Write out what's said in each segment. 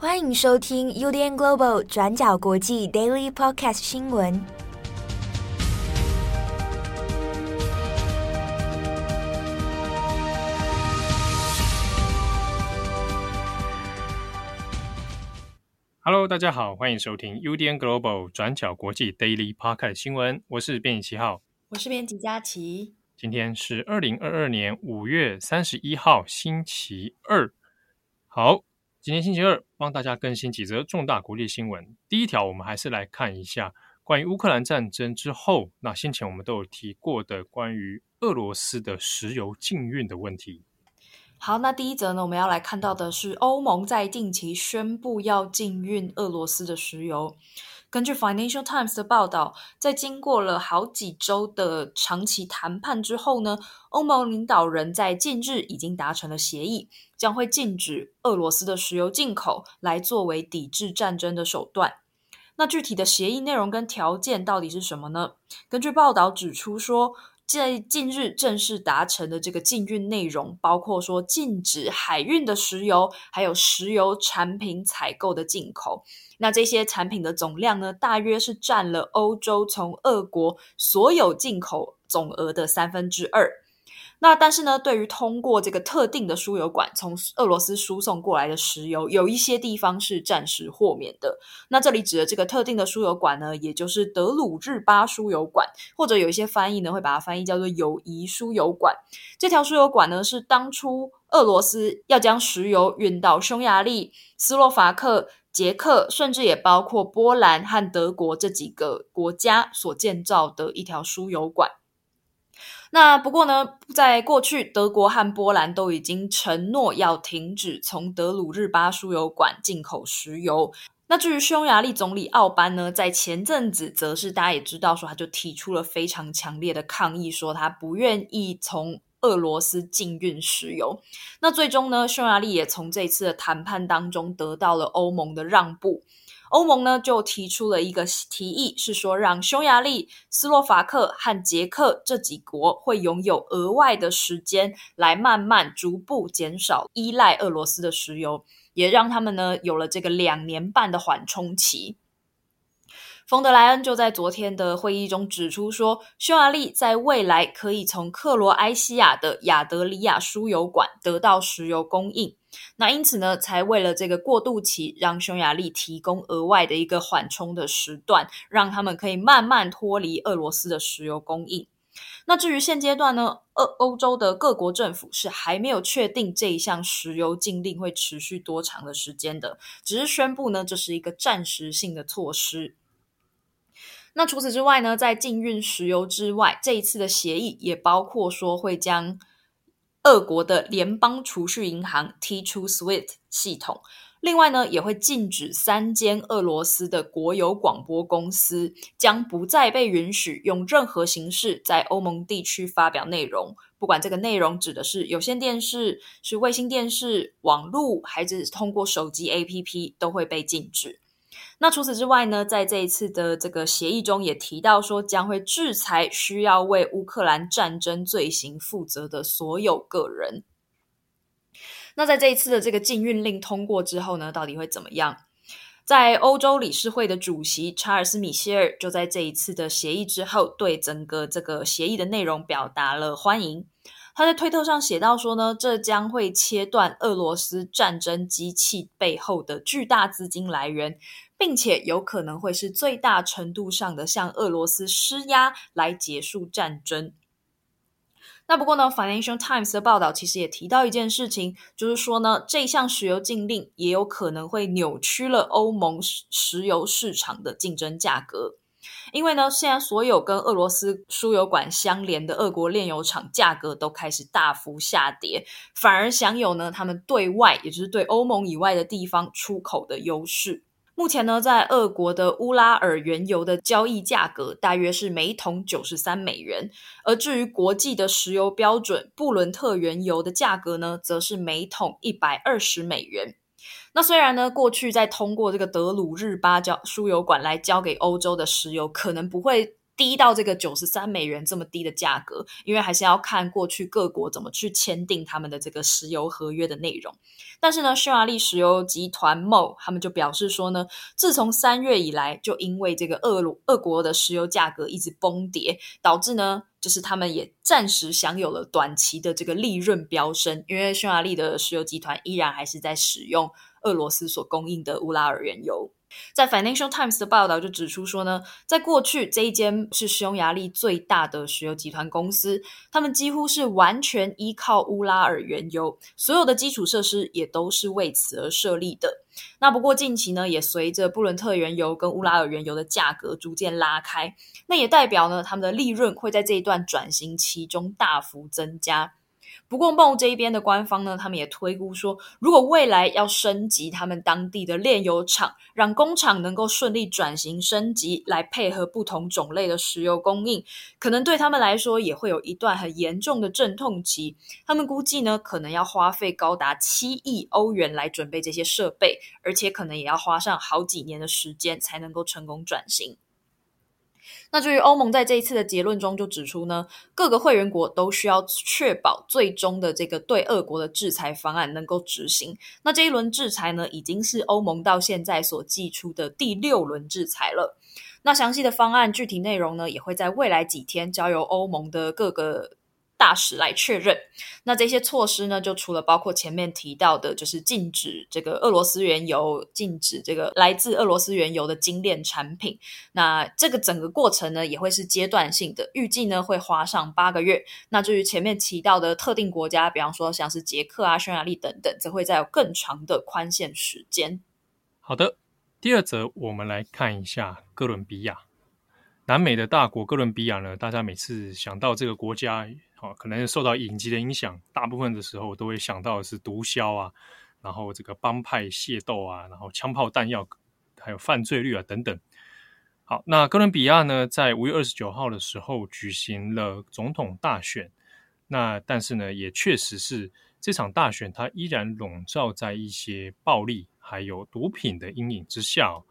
欢迎收听 UDN Global 转角国际 Daily Podcast 新闻。Hello，大家好，欢迎收听 UDN Global 转角国际 Daily Podcast 新闻。我是编辑七号，我是编辑佳琪。今天是二零二二年五月三十一号，星期二。好，今天星期二，帮大家更新几则重大国际新闻。第一条，我们还是来看一下关于乌克兰战争之后，那先前我们都有提过的关于俄罗斯的石油禁运的问题。好，那第一则呢，我们要来看到的是欧盟在近期宣布要禁运俄罗斯的石油。根据 Financial Times 的报道，在经过了好几周的长期谈判之后呢，欧盟领导人在近日已经达成了协议，将会禁止俄罗斯的石油进口，来作为抵制战争的手段。那具体的协议内容跟条件到底是什么呢？根据报道指出说，在近日正式达成的这个禁运内容，包括说禁止海运的石油，还有石油产品采购的进口。那这些产品的总量呢，大约是占了欧洲从俄国所有进口总额的三分之二。那但是呢，对于通过这个特定的输油管从俄罗斯输送过来的石油，有一些地方是暂时豁免的。那这里指的这个特定的输油管呢，也就是德鲁日巴输油管，或者有一些翻译呢会把它翻译叫做友谊输油管。这条输油管呢，是当初俄罗斯要将石油运到匈牙利、斯洛伐克、捷克，甚至也包括波兰和德国这几个国家所建造的一条输油管。那不过呢，在过去，德国和波兰都已经承诺要停止从德鲁日巴输油管进口石油。那至于匈牙利总理奥班呢，在前阵子则是大家也知道，说他就提出了非常强烈的抗议，说他不愿意从俄罗斯禁运石油。那最终呢，匈牙利也从这次的谈判当中得到了欧盟的让步。欧盟呢就提出了一个提议，是说让匈牙利、斯洛伐克和捷克这几国会拥有额外的时间，来慢慢逐步减少依赖俄罗斯的石油，也让他们呢有了这个两年半的缓冲期。冯德莱恩就在昨天的会议中指出说，匈牙利在未来可以从克罗埃西亚的亚德里亚输油管得到石油供应。那因此呢，才为了这个过渡期，让匈牙利提供额外的一个缓冲的时段，让他们可以慢慢脱离俄罗斯的石油供应。那至于现阶段呢，欧欧洲的各国政府是还没有确定这一项石油禁令会持续多长的时间的，只是宣布呢，这是一个暂时性的措施。那除此之外呢，在禁运石油之外，这一次的协议也包括说会将。俄国的联邦储蓄银行踢出 SWIFT 系统，另外呢，也会禁止三间俄罗斯的国有广播公司将不再被允许用任何形式在欧盟地区发表内容，不管这个内容指的是有线电视、是卫星电视、网络，还是通过手机 APP，都会被禁止。那除此之外呢，在这一次的这个协议中也提到说，将会制裁需要为乌克兰战争罪行负责的所有个人。那在这一次的这个禁运令通过之后呢，到底会怎么样？在欧洲理事会的主席查尔斯·米歇尔就在这一次的协议之后，对整个这个协议的内容表达了欢迎。他在推特上写道说呢，这将会切断俄罗斯战争机器背后的巨大资金来源，并且有可能会是最大程度上的向俄罗斯施压来结束战争。那不过呢，Financial Times 的报道其实也提到一件事情，就是说呢，这项石油禁令也有可能会扭曲了欧盟石油市场的竞争价格。因为呢，现在所有跟俄罗斯输油管相连的俄国炼油厂价格都开始大幅下跌，反而享有呢他们对外，也就是对欧盟以外的地方出口的优势。目前呢，在俄国的乌拉尔原油的交易价格大约是每桶九十三美元，而至于国际的石油标准布伦特原油的价格呢，则是每桶一百二十美元。那虽然呢，过去在通过这个德鲁日巴交输油管来交给欧洲的石油，可能不会低到这个九十三美元这么低的价格，因为还是要看过去各国怎么去签订他们的这个石油合约的内容。但是呢，匈牙利石油集团 MO 他们就表示说呢，自从三月以来，就因为这个俄罗俄国的石油价格一直崩跌，导致呢，就是他们也暂时享有了短期的这个利润飙升，因为匈牙利的石油集团依然还是在使用俄罗斯所供应的乌拉尔原油。在 Financial Times 的报道就指出说呢，在过去这一间是匈牙利最大的石油集团公司，他们几乎是完全依靠乌拉尔原油，所有的基础设施也都是为此而设立的。那不过近期呢，也随着布伦特原油跟乌拉尔原油的价格逐渐拉开，那也代表呢，他们的利润会在这一段转型期中大幅增加。不过，MOL 这一边的官方呢，他们也推估说，如果未来要升级他们当地的炼油厂，让工厂能够顺利转型升级，来配合不同种类的石油供应，可能对他们来说也会有一段很严重的阵痛期。他们估计呢，可能要花费高达七亿欧元来准备这些设备，而且可能也要花上好几年的时间才能够成功转型。那至于欧盟在这一次的结论中就指出呢，各个会员国都需要确保最终的这个对俄国的制裁方案能够执行。那这一轮制裁呢，已经是欧盟到现在所寄出的第六轮制裁了。那详细的方案具体内容呢，也会在未来几天交由欧盟的各个。大使来确认，那这些措施呢，就除了包括前面提到的，就是禁止这个俄罗斯原油，禁止这个来自俄罗斯原油的精炼产品。那这个整个过程呢，也会是阶段性的，预计呢会花上八个月。那至于前面提到的特定国家，比方说像是捷克啊、匈牙利等等，则会再有更长的宽限时间。好的，第二则我们来看一下哥伦比亚，南美的大国哥伦比亚呢，大家每次想到这个国家。好，可能受到影集的影响，大部分的时候都会想到的是毒枭啊，然后这个帮派械斗啊，然后枪炮弹药，还有犯罪率啊等等。好，那哥伦比亚呢，在五月二十九号的时候举行了总统大选，那但是呢，也确实是这场大选，它依然笼罩在一些暴力还有毒品的阴影之下，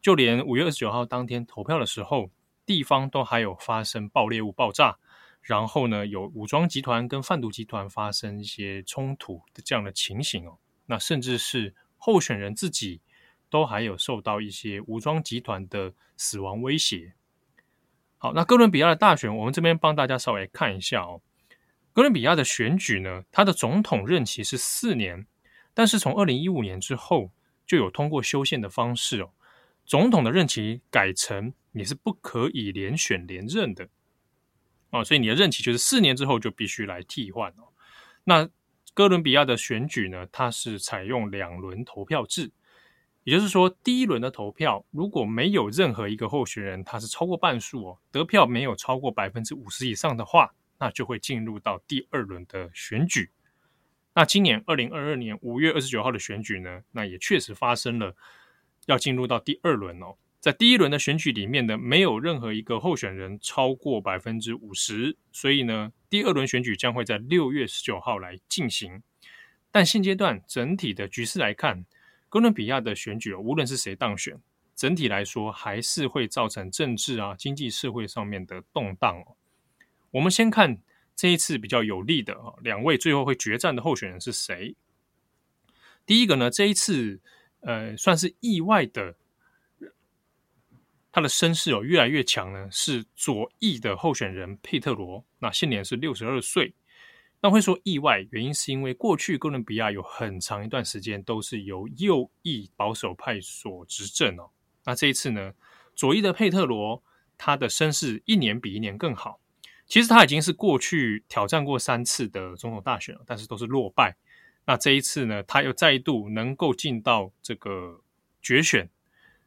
就连五月二十九号当天投票的时候，地方都还有发生爆裂物爆炸。然后呢，有武装集团跟贩毒集团发生一些冲突的这样的情形哦。那甚至是候选人自己都还有受到一些武装集团的死亡威胁。好，那哥伦比亚的大选，我们这边帮大家稍微看一下哦。哥伦比亚的选举呢，它的总统任期是四年，但是从二零一五年之后就有通过修宪的方式哦，总统的任期改成你是不可以连选连任的。哦，所以你的任期就是四年之后就必须来替换哦。那哥伦比亚的选举呢，它是采用两轮投票制，也就是说，第一轮的投票如果没有任何一个候选人他是超过半数哦，得票没有超过百分之五十以上的话，那就会进入到第二轮的选举。那今年二零二二年五月二十九号的选举呢，那也确实发生了，要进入到第二轮哦。在第一轮的选举里面呢，没有任何一个候选人超过百分之五十，所以呢，第二轮选举将会在六月十九号来进行。但现阶段整体的局势来看，哥伦比亚的选举，无论是谁当选，整体来说还是会造成政治啊、经济社会上面的动荡哦。我们先看这一次比较有利的啊，两位最后会决战的候选人是谁？第一个呢，这一次呃，算是意外的。他的声势哦越来越强呢，是左翼的候选人佩特罗，那现年是六十二岁。那会说意外，原因是因为过去哥伦比亚有很长一段时间都是由右翼保守派所执政哦。那这一次呢，左翼的佩特罗他的声势一年比一年更好。其实他已经是过去挑战过三次的总统大选了，但是都是落败。那这一次呢，他又再度能够进到这个决选。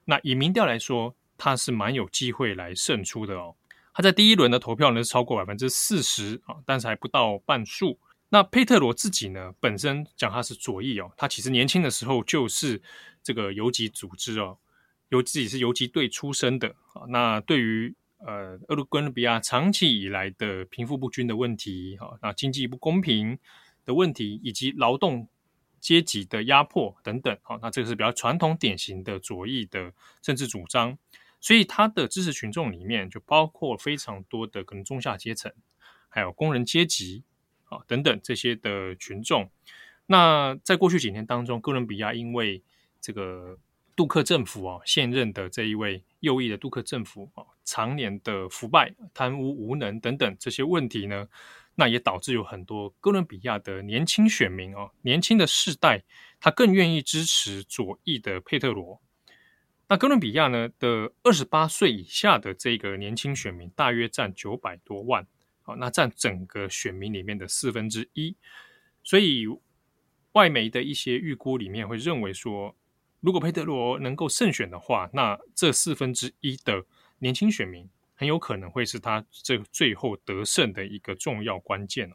那以民调来说，他是蛮有机会来胜出的哦。他在第一轮的投票呢是超过百分之四十啊，但是还不到半数。那佩特罗自己呢，本身讲他是左翼哦，他其实年轻的时候就是这个游击组织哦，游自己是游击队出身的啊。那对于呃，俄罗哥伦比亚长期以来的贫富不均的问题哈，那经济不公平的问题，以及劳动阶级的压迫等等，好，那这个是比较传统典型的左翼的政治主张。所以他的支持群众里面就包括非常多的可能中下阶层，还有工人阶级啊等等这些的群众。那在过去几年当中，哥伦比亚因为这个杜克政府啊，现任的这一位右翼的杜克政府啊，常年的腐败、贪污、无能等等这些问题呢，那也导致有很多哥伦比亚的年轻选民啊，年轻的世代，他更愿意支持左翼的佩特罗。那哥伦比亚呢的二十八岁以下的这个年轻选民，大约占九百多万，好，那占整个选民里面的四分之一，所以。外媒的一些预估里面会认为说，如果佩特罗能够胜选的话，那这四分之一的年轻选民很有可能会是他这最后得胜的一个重要关键。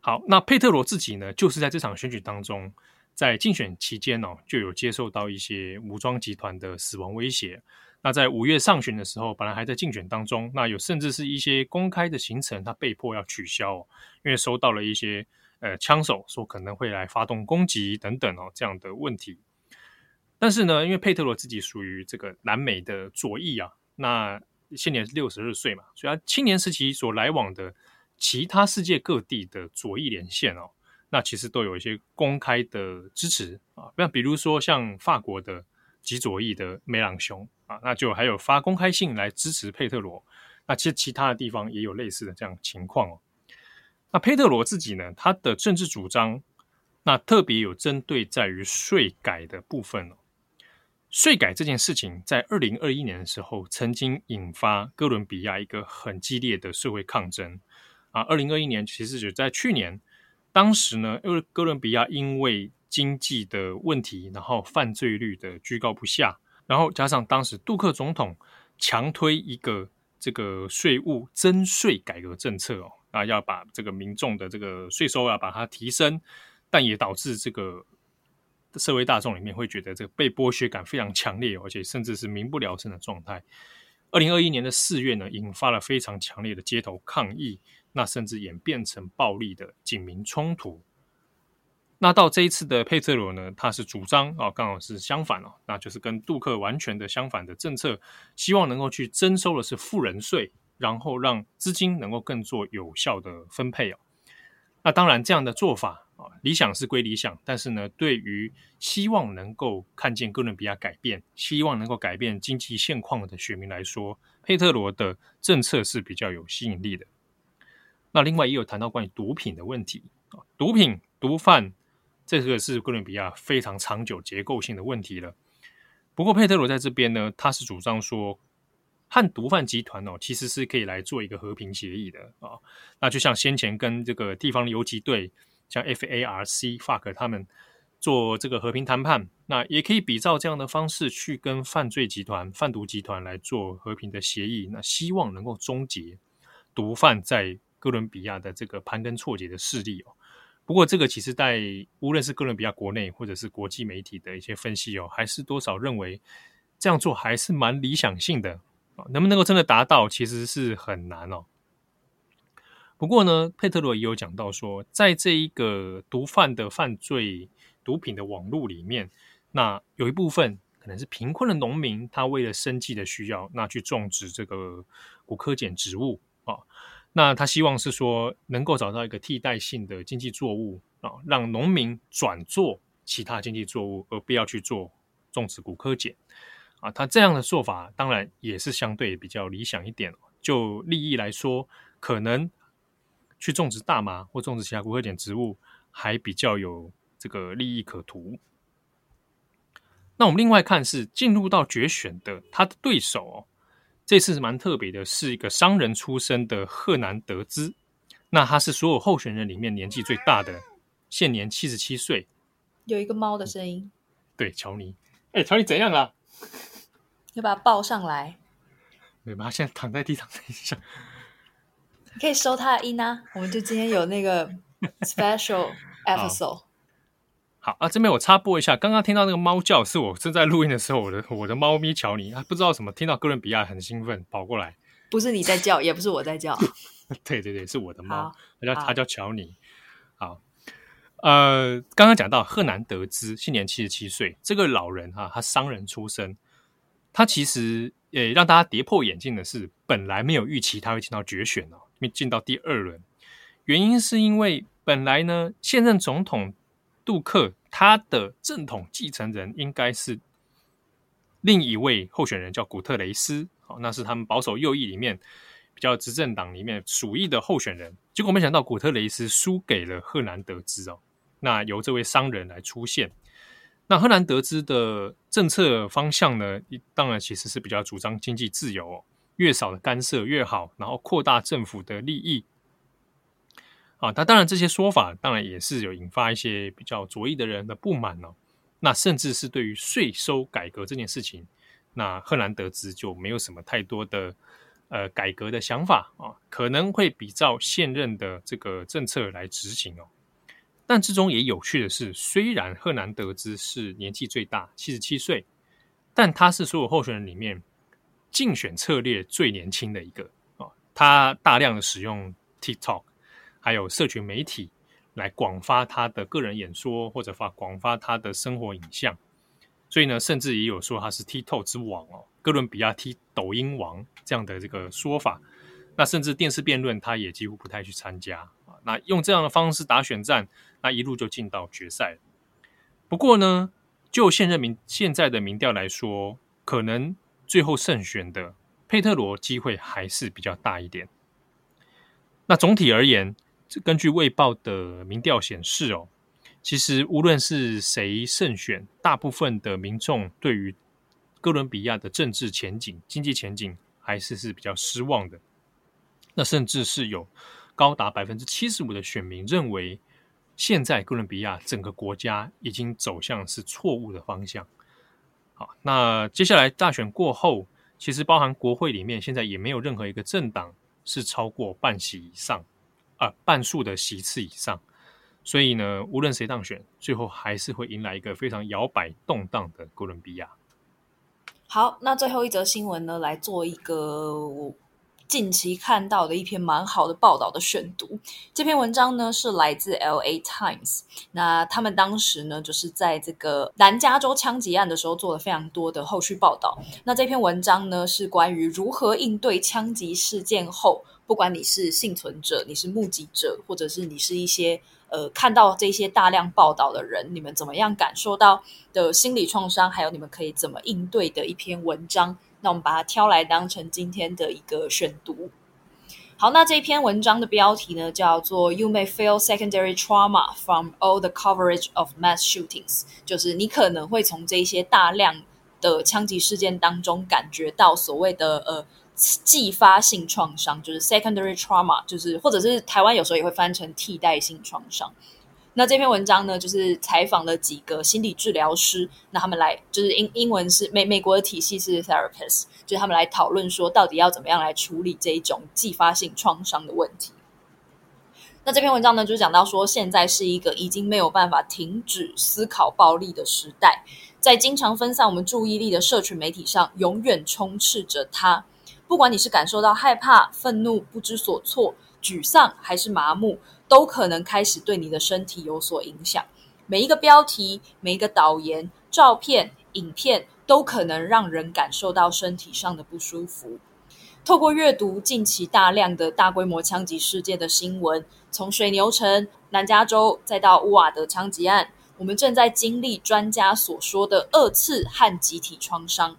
好，那佩特罗自己呢，就是在这场选举当中，在竞选期间哦，就有接受到一些武装集团的死亡威胁。那在五月上旬的时候，本来还在竞选当中，那有甚至是一些公开的行程，他被迫要取消，因为收到了一些。呃，枪手说可能会来发动攻击等等哦，这样的问题。但是呢，因为佩特罗自己属于这个南美的左翼啊，那现年是六十二岁嘛，所以他青年时期所来往的其他世界各地的左翼连线哦，那其实都有一些公开的支持啊，那比如说像法国的极左翼的梅朗雄啊，那就还有发公开信来支持佩特罗。那其实其他的地方也有类似的这样情况哦。那佩特罗自己呢，他的政治主张，那特别有针对在于税改的部分哦。税改这件事情，在二零二一年的时候，曾经引发哥伦比亚一个很激烈的社会抗争啊。二零二一年其实就在去年，当时呢，因为哥伦比亚因为经济的问题，然后犯罪率的居高不下，然后加上当时杜克总统强推一个这个税务增税改革政策哦。啊，要把这个民众的这个税收啊，把它提升，但也导致这个社会大众里面会觉得这个被剥削感非常强烈，而且甚至是民不聊生的状态。二零二一年的四月呢，引发了非常强烈的街头抗议，那甚至演变成暴力的警民冲突。那到这一次的佩特罗呢，他是主张啊，刚好是相反哦，那就是跟杜克完全的相反的政策，希望能够去征收的是富人税。然后让资金能够更做有效的分配哦。那当然，这样的做法啊，理想是归理想，但是呢，对于希望能够看见哥伦比亚改变、希望能够改变经济现况的选民来说，佩特罗的政策是比较有吸引力的。那另外也有谈到关于毒品的问题啊，毒品、毒贩，这个是哥伦比亚非常长久结构性的问题了。不过佩特罗在这边呢，他是主张说。和毒贩集团哦，其实是可以来做一个和平协议的啊、那就像先前跟这个地方的游击队，像 FARC、FARC 他们做这个和平谈判，那也可以比照这样的方式去跟犯罪集团、贩毒集团来做和平的协议。那希望能够终结毒贩在哥伦比亚的这个盘根错节的势力哦。不过，这个其实在无论是哥伦比亚国内或者是国际媒体的一些分析哦，还是多少认为这样做还是蛮理想性的啊。能不能够真的达到，其实是很难哦。不过呢，佩特罗也有讲到说，在这一个毒贩的犯罪、毒品的网络里面，那有一部分可能是贫困的农民，他为了生计的需要，那去种植这个古柯碱植物啊。那他希望是说，能够找到一个替代性的经济作物啊，让农民转做其他经济作物，而不要去做种植古柯碱。啊，他这样的做法当然也是相对比较理想一点。就利益来说，可能去种植大麻或种植其他古柯碱植物，还比较有这个利益可图。那我们另外看是进入到决选的他的对手哦，这次是蛮特别的，是一个商人出身的赫南德兹。那他是所有候选人里面年纪最大的，现年七十七岁。有一个猫的声音。对，乔尼。哎，乔尼怎样了？要把它抱上来，对吧？他现在躺在地上，等一下，你可以收他的音啊。我们就今天有那个 special episode。好，啊，这边我插播一下，刚刚听到那个猫叫，是我正在录音的时候，我的我的猫咪乔尼，他不知道什么，听到哥伦比亚很兴奋，跑过来。不是你在叫，也不是我在叫。对对对，是我的猫，它叫它叫乔尼。好，呃，刚刚讲到赫南德兹，现年七十七岁，这个老人哈、啊，他商人出身。他其实也让大家跌破眼镜的是，本来没有预期他会进到决选哦，没进到第二轮。原因是因为本来呢，现任总统杜克他的正统继承人应该是另一位候选人，叫古特雷斯，好，那是他们保守右翼里面比较执政党里面鼠疫的候选人。结果没想到古特雷斯输给了赫南德兹哦，那由这位商人来出现。那赫南德兹的政策方向呢，当然其实是比较主张经济自由哦，越少的干涉越好，然后扩大政府的利益。啊，他当然这些说法当然也是有引发一些比较左翼的人的不满哦。那甚至是对于税收改革这件事情，那赫南德兹就没有什么太多的呃改革的想法啊，可能会比照现任的这个政策来执行哦。但之中也有趣的是，虽然赫南德兹是年纪最大，七十七岁，但他是所有候选人里面竞选策略最年轻的一个啊。他大量的使用 TikTok，还有社群媒体来广发他的个人演说，或者发广发他的生活影像。所以呢，甚至也有说他是 TikTok 之王哦，哥伦比亚 T 抖音王这样的这个说法。那甚至电视辩论，他也几乎不太去参加啊。那用这样的方式打选战，那一路就进到决赛。不过呢，就现任民现在的民调来说，可能最后胜选的佩特罗机会还是比较大一点。那总体而言，根据卫报的民调显示哦，其实无论是谁胜选，大部分的民众对于哥伦比亚的政治前景、经济前景还是是比较失望的。那甚至是有。高达百分之七十五的选民认为，现在哥伦比亚整个国家已经走向是错误的方向。好，那接下来大选过后，其实包含国会里面，现在也没有任何一个政党是超过半席以上，啊、半数的席次以上。所以呢，无论谁当选，最后还是会迎来一个非常摇摆动荡的哥伦比亚。好，那最后一则新闻呢，来做一个。近期看到的一篇蛮好的报道的选读，这篇文章呢是来自 LA Times。那他们当时呢就是在这个南加州枪击案的时候做了非常多的后续报道。那这篇文章呢是关于如何应对枪击事件后，不管你是幸存者、你是目击者，或者是你是一些呃看到这些大量报道的人，你们怎么样感受到的心理创伤，还有你们可以怎么应对的一篇文章。那我们把它挑来当成今天的一个选读。好，那这篇文章的标题呢，叫做 “You may feel secondary trauma from all the coverage of mass shootings”，就是你可能会从这些大量的枪击事件当中感觉到所谓的呃继发性创伤，就是 secondary trauma，就是或者是台湾有时候也会翻成替代性创伤。那这篇文章呢，就是采访了几个心理治疗师，那他们来就是英英文是美美国的体系是 therapist，就是他们来讨论说到底要怎么样来处理这一种继发性创伤的问题。那这篇文章呢，就讲到说，现在是一个已经没有办法停止思考暴力的时代，在经常分散我们注意力的社群媒体上，永远充斥着它。不管你是感受到害怕、愤怒、不知所措、沮丧，还是麻木。都可能开始对你的身体有所影响。每一个标题、每一个导言、照片、影片，都可能让人感受到身体上的不舒服。透过阅读近期大量的大规模枪击事件的新闻，从水牛城、南加州，再到乌瓦德枪击案，我们正在经历专家所说的二次和集体创伤。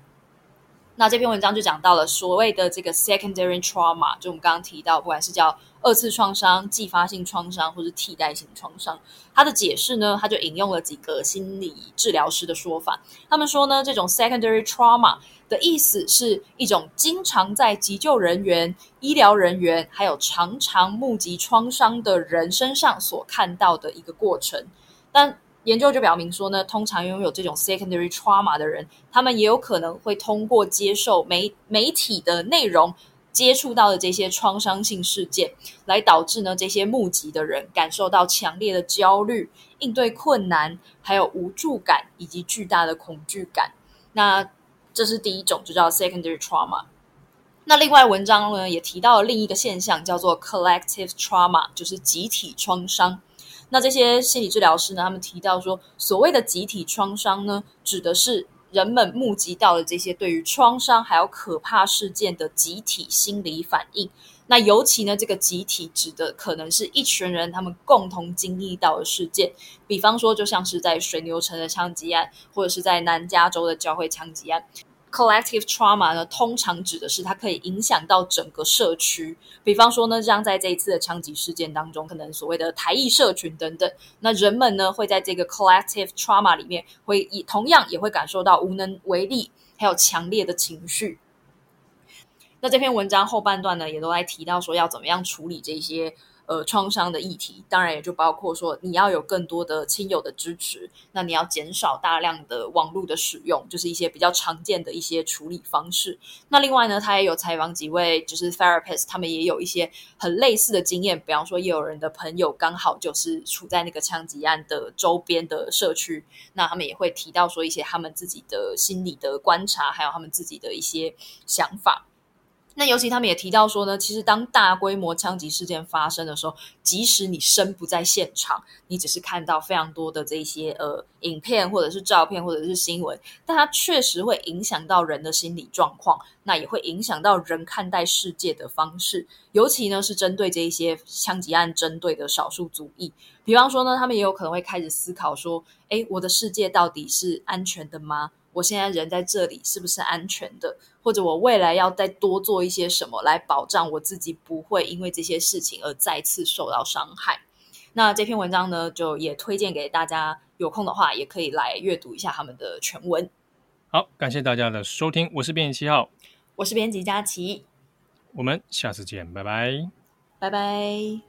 那这篇文章就讲到了所谓的这个 secondary trauma，就我们刚刚提到，不管是叫二次创伤、继发性创伤或是替代性创伤，它的解释呢，他就引用了几个心理治疗师的说法。他们说呢，这种 secondary trauma 的意思是一种经常在急救人员、医疗人员还有常常目击创伤的人身上所看到的一个过程，但研究就表明说呢，通常拥有这种 secondary trauma 的人，他们也有可能会通过接受媒媒体的内容，接触到的这些创伤性事件，来导致呢这些目击的人感受到强烈的焦虑、应对困难，还有无助感以及巨大的恐惧感。那这是第一种，就叫 secondary trauma。那另外文章呢也提到了另一个现象，叫做 collective trauma，就是集体创伤。那这些心理治疗师呢，他们提到说，所谓的集体创伤呢，指的是人们目击到了这些对于创伤还有可怕事件的集体心理反应。那尤其呢，这个集体指的可能是一群人他们共同经历到的事件，比方说，就像是在水牛城的枪击案，或者是在南加州的教会枪击案。Collective trauma 呢，通常指的是它可以影响到整个社区，比方说呢，像在这一次的枪击事件当中，可能所谓的台裔社群等等，那人们呢会在这个 collective trauma 里面，会以同样也会感受到无能为力，还有强烈的情绪。那这篇文章后半段呢，也都来提到说要怎么样处理这些呃创伤的议题，当然也就包括说你要有更多的亲友的支持，那你要减少大量的网络的使用，就是一些比较常见的一些处理方式。那另外呢，他也有采访几位就是 therapist，他们也有一些很类似的经验，比方说也有人的朋友刚好就是处在那个枪击案的周边的社区，那他们也会提到说一些他们自己的心理的观察，还有他们自己的一些想法。那尤其他们也提到说呢，其实当大规模枪击事件发生的时候，即使你身不在现场，你只是看到非常多的这些呃影片或者是照片或者是新闻，但它确实会影响到人的心理状况，那也会影响到人看待世界的方式。尤其呢是针对这一些枪击案针对的少数族裔，比方说呢，他们也有可能会开始思考说，诶，我的世界到底是安全的吗？我现在人在这里是不是安全的？或者我未来要再多做一些什么来保障我自己不会因为这些事情而再次受到伤害？那这篇文章呢，就也推荐给大家，有空的话也可以来阅读一下他们的全文。好，感谢大家的收听，我是编辑七号，我是编辑佳琪，我们下次见，拜拜，拜拜。